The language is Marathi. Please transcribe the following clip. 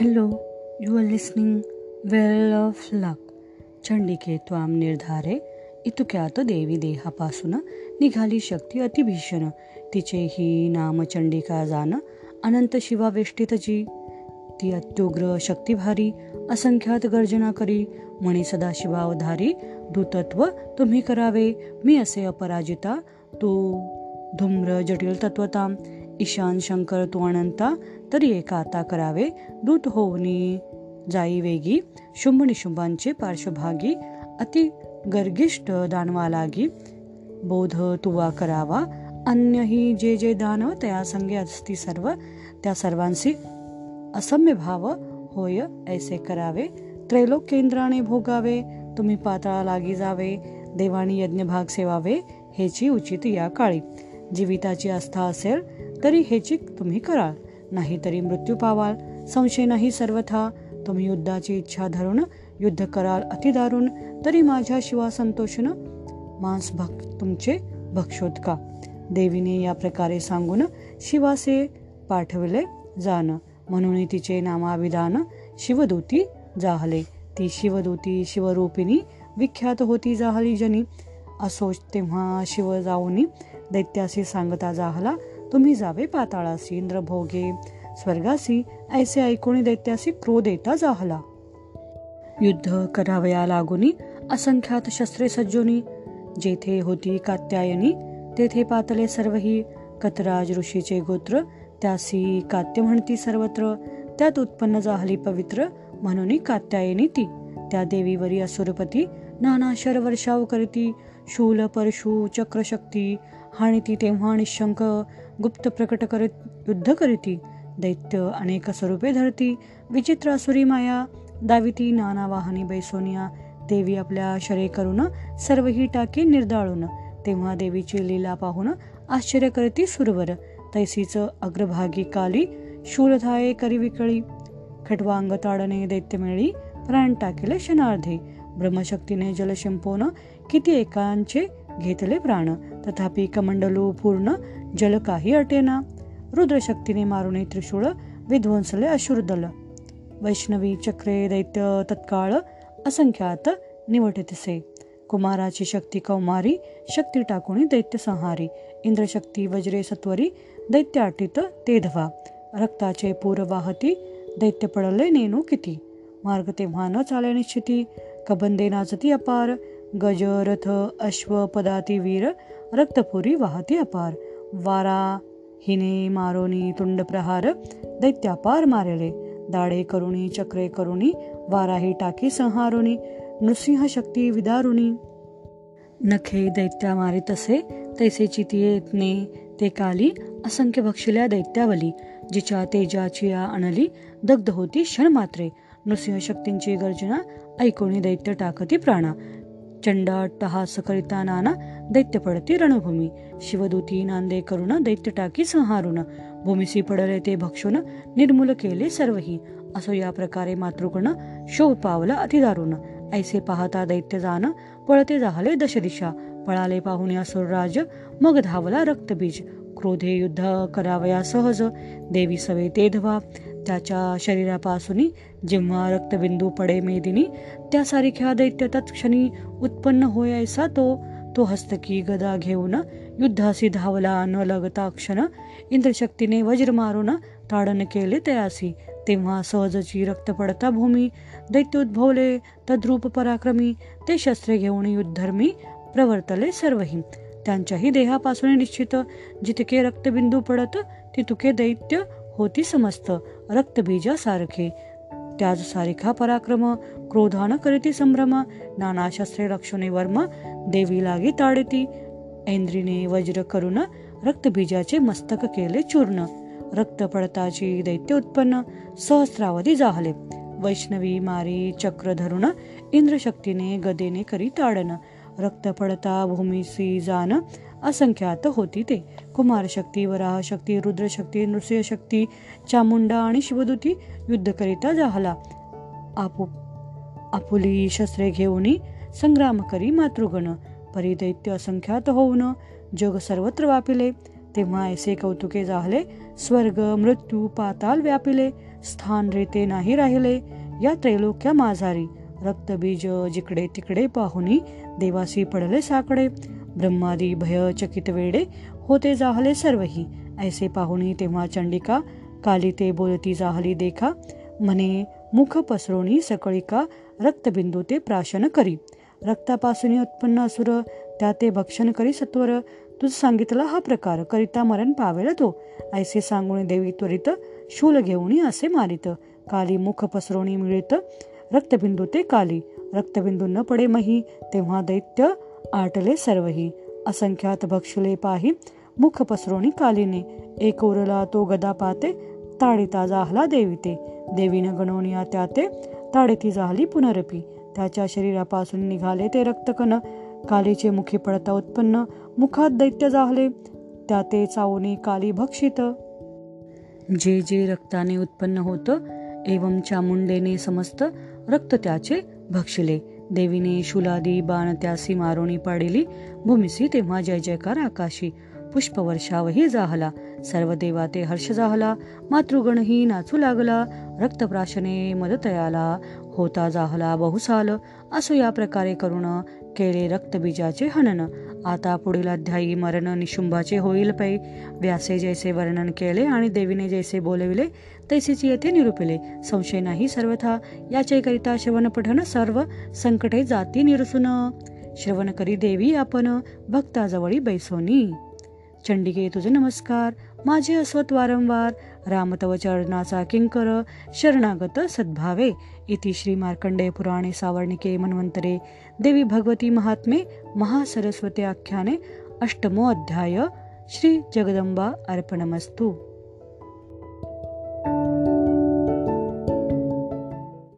Hello you are listening well of luck चंडिके त्वाम निर्धारे इतुक्यात देवी देहापासून निघाली शक्ती अतिभीषण. तिचे ही नाम चंडिका जाण अनंत शिवा वेष्टितची ती अत्युग्र शक्तिभारी असंख्यात गर्जना करी म्हणे सदाशिवावधारी दूतत्व तुम्ही करावे मी असे अपराजिता तू धूम्र जटिल तत्वता. ईशान शंकर तू अनंता तरी एकाता करावे. दूत होऊनी जाई वेगी. शुंभ निशुंभांचे पार्श्वभागी. अति गर्गिष्ट दानवा लागी बोध तुवा करावा. अन्यही जे जे दानव त्या संगे असती सर्व. त्या सर्वांशी असम्य भाव होय ऐसे करावे. त्रैलोक केंद्राने भोगावे. तुम्ही पाताळा लागी जावे. देवाणी यज्ञ भाग सेवावे. हेची उचित या काळी. जीविताची आस्था असेल. तरी ह्याची तुम्ही कराल. नाही तरी मृत्यू पावाल. संशय नाही सर्वथा. तुम्ही युद्धाची इच्छा धरून युद्ध कराल अतिदारुण तरी माझ्या शिवा संतोषन मांस भक् तुमचे भक्षोत का देवीने या प्रकारे सांगून शिवासे पाठवले जाण. म्हणून तिचे नामाविधान शिवदूती जाहले. ती शिवदूती शिवरूपिणी विख्यात होती जाहली जनी. असोच तेव्हा शिव जाऊनी दैत्यासी सांगता जाहला. तुम्ही जावे पाताळासी इंद्रभोगे. स्वर्गासी ऐसे ऐकून दैत्यासी क्रोध येता जाहला. युद्ध करावया लागुनी असंख्यात शस्त्रे सज्जोनी. जेथे होती कात्यायनी तेथे पातले सर्वही. कतराज ऋषीचे गोत्र त्यासी कात्य म्हणती सर्वत्र. त्यात उत्पन्न जाहली पवित्र म्हणून कात्यायनी ती. त्या देवीवरी असुरपती नाना शर वर्षाव करती. शूल परशु चक्रशक्ती हाणिती तेव्हा निशंक गुप्त प्रकट करीत युद्ध करीती. दैत्य अनेक स्वरूपे धरती. विचित्र असुरी माया दाविती नाना वाहनी बैसोनिया. देवी आपल्या शरे करून सर्वही टाकी निर्दाळून. तेव्हा देवीची लीला पाहून आश्चर्य करती सुरवर. तैसीच अग्रभागी काली शूलधाये करी विकळी. खटवांग ताडणे दैत्य मिळी प्राण टाकेले शनार्धे ब्रह्मशक्तीने जलशिंपोन किती एकांचे घेतले प्राण. तथापि कमंडलू पूर्ण जल काही अटेना. रुद्रशक्तीने मारुने त्रिशूळ विध्वंसले अशुरदल. वैष्णवी चक्रे दैत्य तत्काळ असंख्यात निवटतिसे. कुमाराची शक्ती कौमारी शक्ती टाकुणी दैत्य संहारी. इंद्रशक्ती वज्रे सत्वरी दैत्य आटीत ते धवा रक्ताचे पूर वाहती दैत्य पडले नेणू किती? मार्ग तेव्हा न चाले निश्चिती. कबंदे नाचती अपार. गज रथ अश्व पदाती वीर रक्तपुरी वाहती अपार। वारा हिने मारोनी तुंड प्रहार दैत्यापार मारेले। दाडे करुणी चक्रे करुणी वाराही टाकी संहारुणी नृसिंह शक्ती विदारुणी नखे दैत्या मारे तसे तैसे चितियेतने ते काली असंख्य भक्षिल्या दैत्यावली जिच्या तेजाची अणली दग्ध होती क्षण मात्रे। नृसिंह शक्तींची गर्जना ऐकोणी दैत्य टाकती प्राणा। चंडा टहास करिता नाना दैत्य पडती रणभूमी शिवदूती नांदे करुण दैत्य टाकी संहारुण भूमिसी पडले ते भक्षुन निर्मूल केले सर्वही असो या प्रकारे मातृगुण शोभ पावला अतिदारुण ऐसे पाहता दैत्य जाण पळते जाहले दशदिशा पळाले पाहुणे असुरराज मग धावला रक्तबीज क्रोधे युद्ध करावया सहज देवी सवे ते धवा त्याच्या शरीरापासून जेव्हा रक्तबिंदू पडे मेदिनी त्यासारख्या दैत्य तत्क्षणी उत्पन्न होयायसा तो तो हस्तकी गदा घेऊन युद्धासी धावला न लगता क्षण इंद्रशक्तीने वज्र मारून ताडन केले तयासी. तेव्हा सहजची रक्त पडता भूमी दैत्य उद्भवले तद्रूप पराक्रमी ते शस्त्रे घेऊन युद्धर्मी प्रवर्तले सर्वही. त्यांच्याही देहापासून निश्चित जितके रक्तबिंदू पडत तितुके दैत्य होती समस्त. रक्तबीजासारखे. त्याच सारिखा पराक्रम क्रोधान करीती संभ्रम नानाशस्त्रे लक्षणे वर्म देवी लागी ताडती. ऐंद्रीने वज्र करून रक्तबीजाचे मस्तक केले चूर्ण. रक्त पडताची दैत्य उत्पन्न सहस्रावधी जाहले. वैष्णवी मारी चक्र धरून इंद्रशक्तीने गदेने करी ताडन. रक्त पडता भूमीसी जान असंख्यात होती ते. कुमारशक्ती वराहशक्ती रुद्रशक्ती नृसिंहशक्ती चामुंडा आणि शिवदूती युद्ध करिता जाहला. आपू आपुली शस्त्रे घेऊन संग्राम करी मातृगण. परिदैत्य असंख्यात होऊन जग सर्वत्र व्यापिले. तेव्हा ऐसे कौतुके जाहले स्वर्ग मृत्यू पाताल व्यापिले. स्थान रेते नाही राहिले या त्रैलोक्या माझारी रक्तबीज जिकडे तिकडे पाहुनी देवासी पडले साकडे. ब्रह्मादी भयचकित वेडे होते जाहले सर्वही. ऐसे पाहुणी तेव्हा चंडिका काली ते बोलती जाहली देखा. म्हणे मुख पसरोणी सकळिका रक्तबिंदू ते प्राशन करी. रक्तापासून उत्पन्न असुर त्या ते भक्षण करी सत्वर. तुझ सांगितला हा प्रकार करिता मरण पावेला तो. ऐसे सांगून देवी त्वरित शूल घेऊन असे मारित. काली मुख पसरोणी मिळित रक्तबिंदू ते काली. रक्तबिंदू न पडे मही तेव्हा दैत्य आटले सर्वही. असंख्यात भक्षले पाही मुख पसरोणी कालीने. एक उरला तो गदा पाते ताडिता जाहला देविते. देवीनं गणवणिया त्या ते ताडेती जाहली पुनरपी. त्याच्या शरीरापासून निघाले ते रक्तकण. कालीचे मुखी पडता उत्पन्न मुखात दैत्य जाहले. त्या ते चावणी काली भक्षित. जे जे रक्ताने उत्पन्न होतं एवं चामुंडेने समस्त रक्त त्याचे भक्षिले. देवीने शुलादी बाण त्यासी मारोणी पाडिली. भूमिसी तेव्हा जय जयकार आकाशी. पुष्पवर्षावही जाहला. सर्व देवा ते हर्ष जाहला. मातृगणही नाचू लागला. रक्तप्राशने मदतयाला होता जाहला बहुसाल. असो या प्रकारे करून केले रक्तबीजाचे हनन. आता पुढील अध्यायी मरण निशुंभाचे होईल पै. व्यासे जैसे वर्णन केले आणि देवीने जैसे बोलविले तैसेच येथे निरूपिले. संशय नाही सर्वथा. याचे श्रवण पठन सर्व संकटे जाती निरसून. श्रवण करी देवी आपण भक्ताजवळी बैसोनी. चंडिके तुझे नमस्कार. माझे अस्वत वारंवार. रामतव चरणाचा किंकर शरणागत सद्भावे इति श्री मार्कंडेय पुराणे सावर्णिके मन्वंतरे देवी भगवती महात्मे महासरस्वती आख्याने अष्टमो अध्याय श्री जगदंबा अर्पणमस्तु।